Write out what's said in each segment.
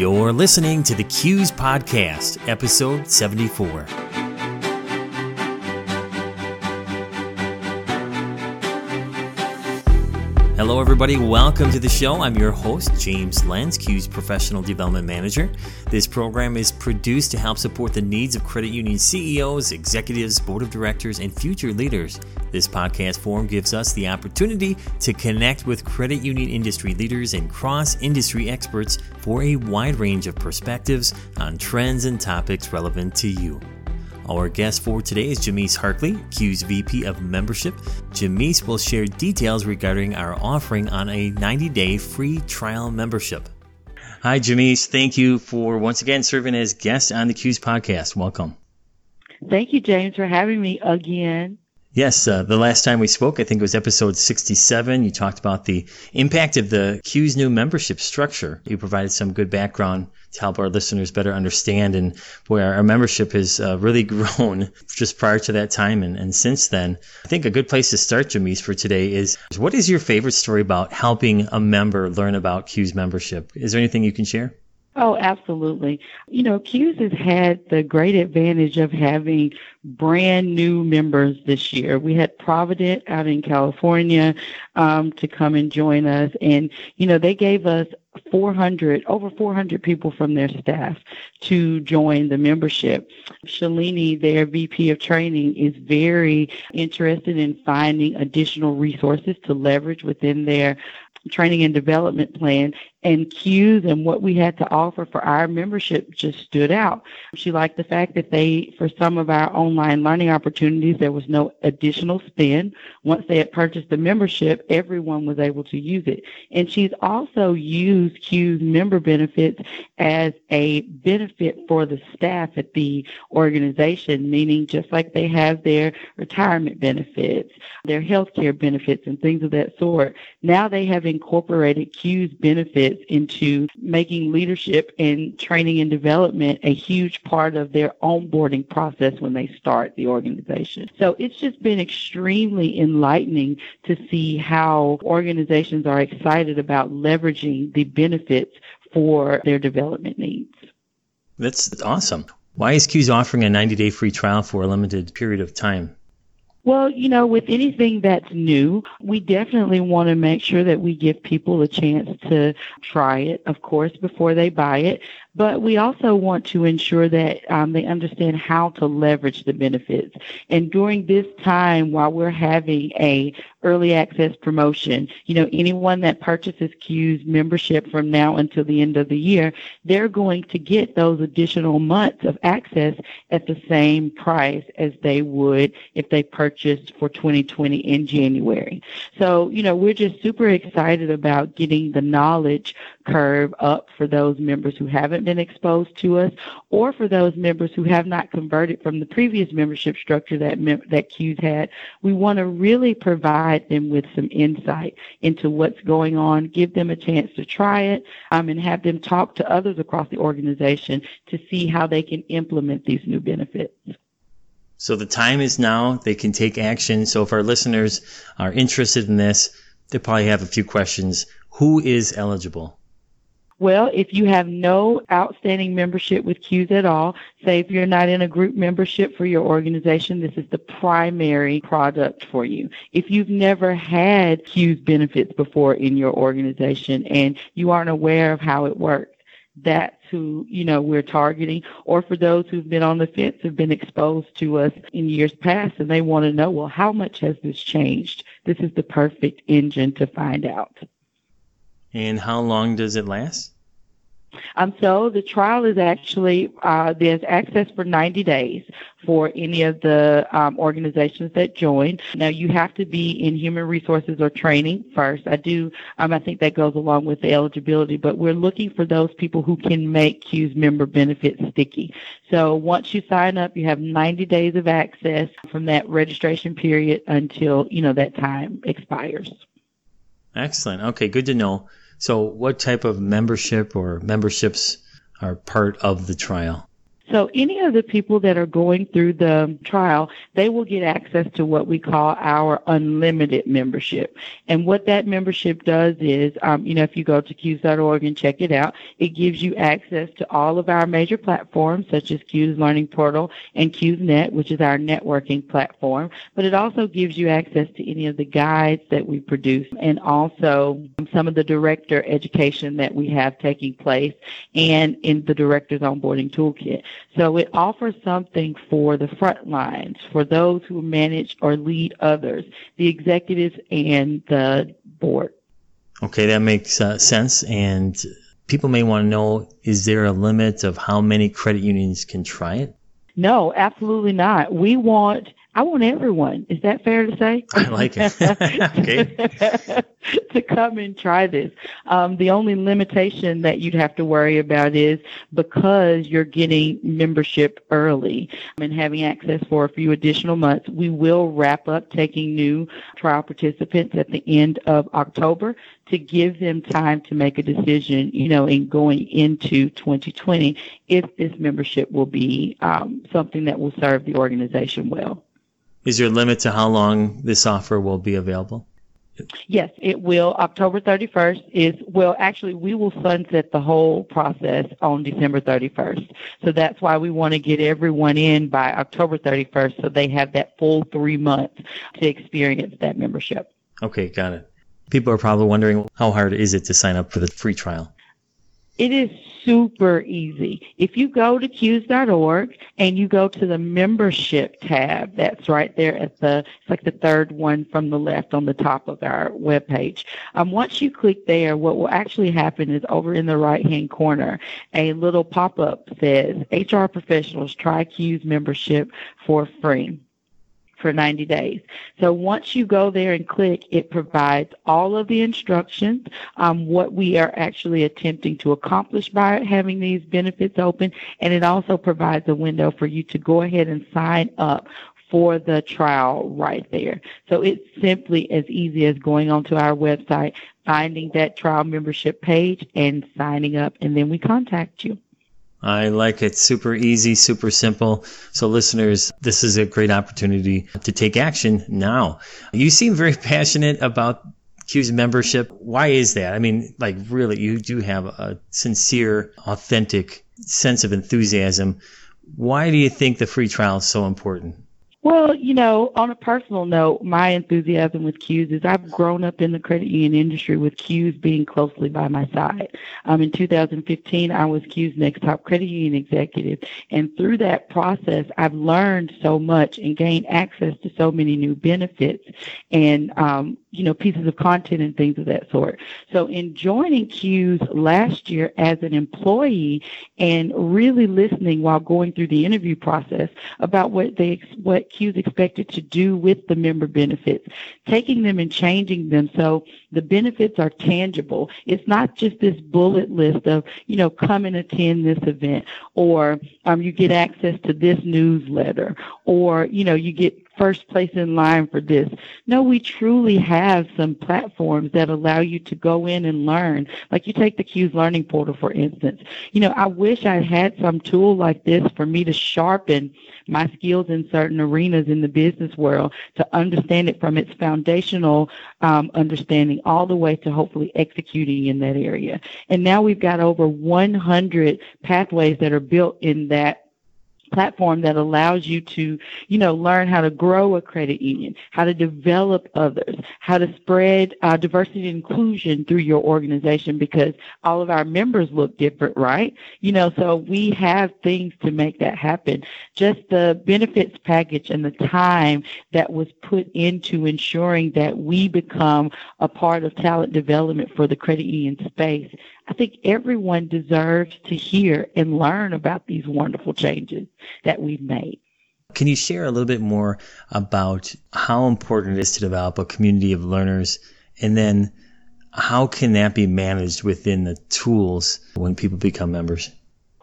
You're listening to the CUES Podcast, episode 74. Hello, everybody. Welcome to the show. I'm your host, James Lenz, CUES Professional Development Manager. This program is produced to help support the needs of credit union CEOs, executives, board of directors, and future leaders. This podcast forum gives us the opportunity to connect with credit union industry leaders and cross industry experts for a wide range of perspectives on trends and topics relevant to you. Our guest for today is Jamise Harkley, CUES VP of Membership. Jamise will share details regarding our offering on a 90 day free trial membership. Hi, Jamise. Thank you for once again serving as guest on the CUES podcast. Welcome. Thank you, James, for having me again. Yes, uh, the last time we spoke, I think it was episode 67. You talked about the impact of the CUES new membership structure. You provided some good background to help our listeners better understand. And our, our membership has uh, really grown just prior to that time and, and since then. I think a good place to start, Jamise, for today is what is your favorite story about helping a member learn about CUES membership? Is there anything you can share? Oh, absolutely. You know, CUES has had the great advantage of having brand new members this year. We had Provident out in California um, to come and join us, and you know they gave us 400 over 400 people from their staff to join the membership. Shalini, their VP of training, is very interested in finding additional resources to leverage within their training and development plan and CUES and what we had to offer for our membership just stood out. She liked the fact that they, for some of our online learning opportunities, there was no additional spend. Once they had purchased the membership, everyone was able to use it. And she's also used CUES member benefits as a benefit for the staff at the organization, meaning just like they have their retirement benefits, their health care benefits, and things of that sort. Now they have incorporated CUES benefits into making leadership and training and development a huge part of their onboarding process when they start the organization. So it's just been extremely enlightening to see how organizations are excited about leveraging the benefits for their development needs. That's awesome. Why is offering a 90 day free trial for a limited period of time? Well, you know, with anything that's new, we definitely want to make sure that we give people a chance to try it, of course, before they buy it. But we also want to ensure that um, they understand how to leverage the benefits. And during this time, while we're having a early access promotion, you know, anyone that purchases CUES membership from now until the end of the year, they're going to get those additional months of access at the same price as they would if they purchased for 2020 in January. So, you know, we're just super excited about getting the knowledge curve up for those members who haven't been exposed to us or for those members who have not converted from the previous membership structure that that CUES had. We want to really provide them with some insight into what's going on, give them a chance to try it, um, and have them talk to others across the organization to see how they can implement these new benefits. So the time is now. They can take action. So if our listeners are interested in this, they probably have a few questions. Who is eligible? Well, if you have no outstanding membership with CUES at all, say if you're not in a group membership for your organization, this is the primary product for you. If you've never had CUES benefits before in your organization and you aren't aware of how it works, that's who you know we're targeting. Or for those who've been on the fence have been exposed to us in years past and they want to know well how much has this changed? This is the perfect engine to find out and how long does it last? Um, so the trial is actually uh, there's access for 90 days for any of the um, organizations that join. Now you have to be in human resources or training first. I do. Um, I think that goes along with the eligibility, but we're looking for those people who can make CUES member benefits sticky. So once you sign up, you have 90 days of access from that registration period until you know that time expires. Excellent. Okay, good to know. So, what type of membership or memberships are part of the trial? So any of the people that are going through the trial, they will get access to what we call our unlimited membership. And what that membership does is, um, you know, if you go to CUES.org and check it out, it gives you access to all of our major platforms such as CUES Learning Portal and CUESNet, which is our networking platform. But it also gives you access to any of the guides that we produce and also some of the director education that we have taking place and in the director's onboarding toolkit. So it offers something for the front lines, for those who manage or lead others, the executives and the board. Okay, that makes uh, sense. And people may want to know is there a limit of how many credit unions can try it? No, absolutely not. We want I want everyone. Is that fair to say? I like it. okay. to come and try this. Um, the only limitation that you'd have to worry about is because you're getting membership early and having access for a few additional months, we will wrap up taking new trial participants at the end of October to give them time to make a decision, you know, in going into 2020 if this membership will be um, something that will serve the organization well. Is there a limit to how long this offer will be available? Yes, it will. October 31st is, well, actually, we will sunset the whole process on December 31st. So that's why we want to get everyone in by October 31st so they have that full three months to experience that membership. Okay, got it. People are probably wondering how hard is it to sign up for the free trial? It is super easy. If you go to cues.org and you go to the membership tab, that's right there at the, it's like the third one from the left on the top of our webpage. Um, once you click there, what will actually happen is over in the right hand corner, a little pop up says HR professionals try CUES membership for free for 90 days. So once you go there and click, it provides all of the instructions, um, what we are actually attempting to accomplish by having these benefits open, and it also provides a window for you to go ahead and sign up for the trial right there. So it's simply as easy as going onto our website, finding that trial membership page, and signing up, and then we contact you. I like it. Super easy, super simple. So listeners, this is a great opportunity to take action now. You seem very passionate about CUES membership. Why is that? I mean, like really, you do have a sincere, authentic sense of enthusiasm. Why do you think the free trial is so important? Well, you know, on a personal note, my enthusiasm with CUES is I've grown up in the credit union industry with CUES being closely by my side. Um, in 2015, I was CUES Next Top Credit Union Executive, and through that process, I've learned so much and gained access to so many new benefits and, um, you know, pieces of content and things of that sort. So in joining CUES last year as an employee and really listening while going through the interview process about what they, what CUES expected to do with the member benefits, taking them and changing them so the benefits are tangible. It's not just this bullet list of, you know, come and attend this event or um, you get access to this newsletter or, you know, you get first place in line for this. No, we truly have some platforms that allow you to go in and learn. Like you take the CUES Learning Portal, for instance. You know, I wish I had some tool like this for me to sharpen my skills in certain arenas in the business world to understand it from its foundational um, understanding all the way to hopefully executing in that area. And now we've got over 100 pathways that are built in that platform that allows you to, you know, learn how to grow a credit union, how to develop others, how to spread uh, diversity and inclusion through your organization because all of our members look different, right? You know, so we have things to make that happen. Just the benefits package and the time that was put into ensuring that we become a part of talent development for the credit union space I think everyone deserves to hear and learn about these wonderful changes that we've made. Can you share a little bit more about how important it is to develop a community of learners and then how can that be managed within the tools when people become members?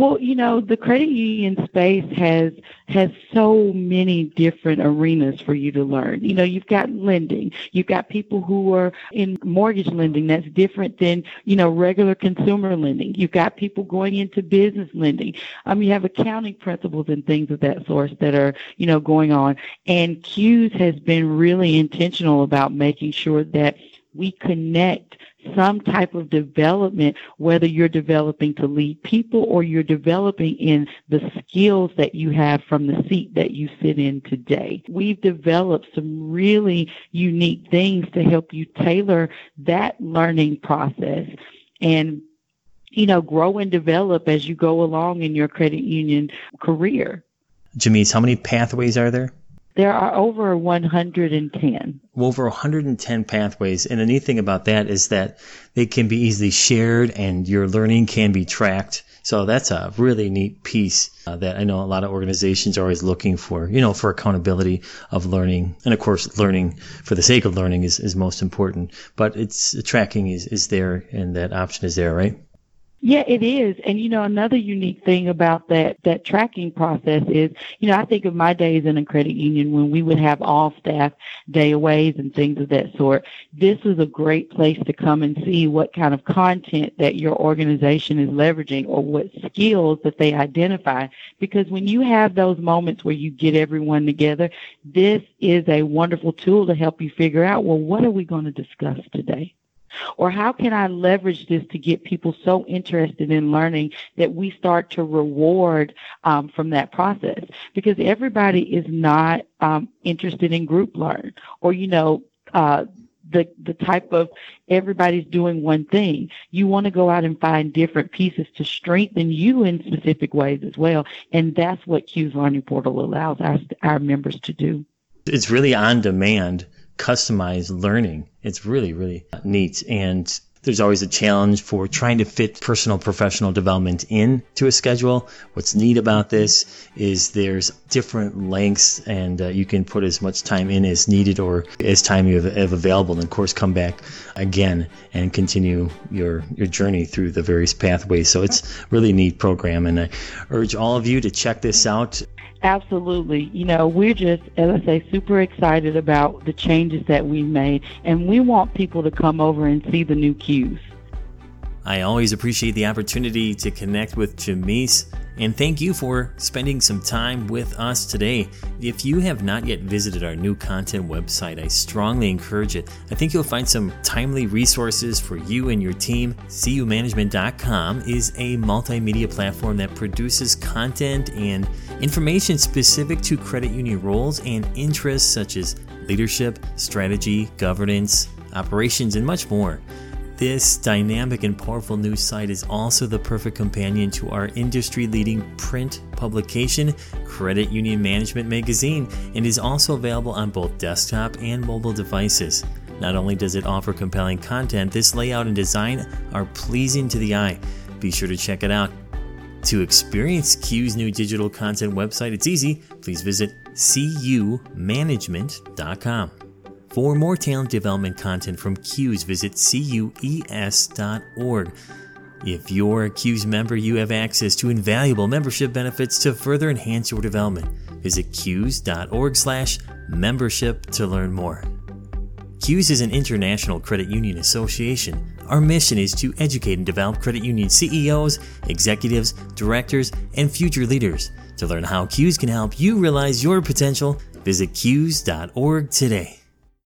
Well, you know, the credit union space has has so many different arenas for you to learn. You know, you've got lending, you've got people who are in mortgage lending that's different than, you know, regular consumer lending. You've got people going into business lending. Um, you have accounting principles and things of that sort that are, you know, going on. And CUES has been really intentional about making sure that we connect some type of development, whether you're developing to lead people or you're developing in the skills that you have from the seat that you sit in today. We've developed some really unique things to help you tailor that learning process and you know, grow and develop as you go along in your credit union career. Jamise, how many pathways are there? There are over 110. Over 110 pathways. And the neat thing about that is that they can be easily shared and your learning can be tracked. So that's a really neat piece uh, that I know a lot of organizations are always looking for, you know, for accountability of learning. And of course, learning for the sake of learning is, is most important. But it's tracking is, is there and that option is there, right? Yeah, it is. And you know, another unique thing about that that tracking process is, you know, I think of my days in a credit union when we would have all staff day aways and things of that sort. This is a great place to come and see what kind of content that your organization is leveraging or what skills that they identify. Because when you have those moments where you get everyone together, this is a wonderful tool to help you figure out, well, what are we going to discuss today? Or how can I leverage this to get people so interested in learning that we start to reward um, from that process? Because everybody is not um, interested in group learn or, you know, uh, the the type of everybody's doing one thing. You want to go out and find different pieces to strengthen you in specific ways as well, and that's what CUES Learning Portal allows our our members to do. It's really on demand customized learning. It's really, really neat. And there's always a challenge for trying to fit personal professional development into a schedule. What's neat about this is there's different lengths and uh, you can put as much time in as needed or as time you have, have, available and of course come back again and continue your your journey through the various pathways. So it's really neat program and I urge all of you to check this out. Absolutely. You know, we're just, as I say, super excited about the changes that we've made, and we want people to come over and see the new CUES. I always appreciate the opportunity to connect with Jamise, and thank you for spending some time with us today. If you have not yet visited our new content website, I strongly encourage it. I think you'll find some timely resources for you and your team. CUmanagement.com is a multimedia platform that produces content and information specific to credit union roles and interests such as leadership, strategy, governance, operations, and much more. This dynamic and powerful news site is also the perfect companion to our industry leading print publication, Credit Union Management Magazine, and is also available on both desktop and mobile devices. Not only does it offer compelling content, this layout and design are pleasing to the eye. Be sure to check it out. To experience CUES new digital content website, it's easy. Please visit cumanagement.com. For more talent development content from CUES, visit cues.org. If you're a CUES member, you have access to invaluable membership benefits to further enhance your development. Visit cues.org slash membership to learn more. CUES is an international credit union association. Our mission is to educate and develop credit union CEOs, executives, directors, and future leaders. To learn how CUES can help you realize your potential, visit cues.org today.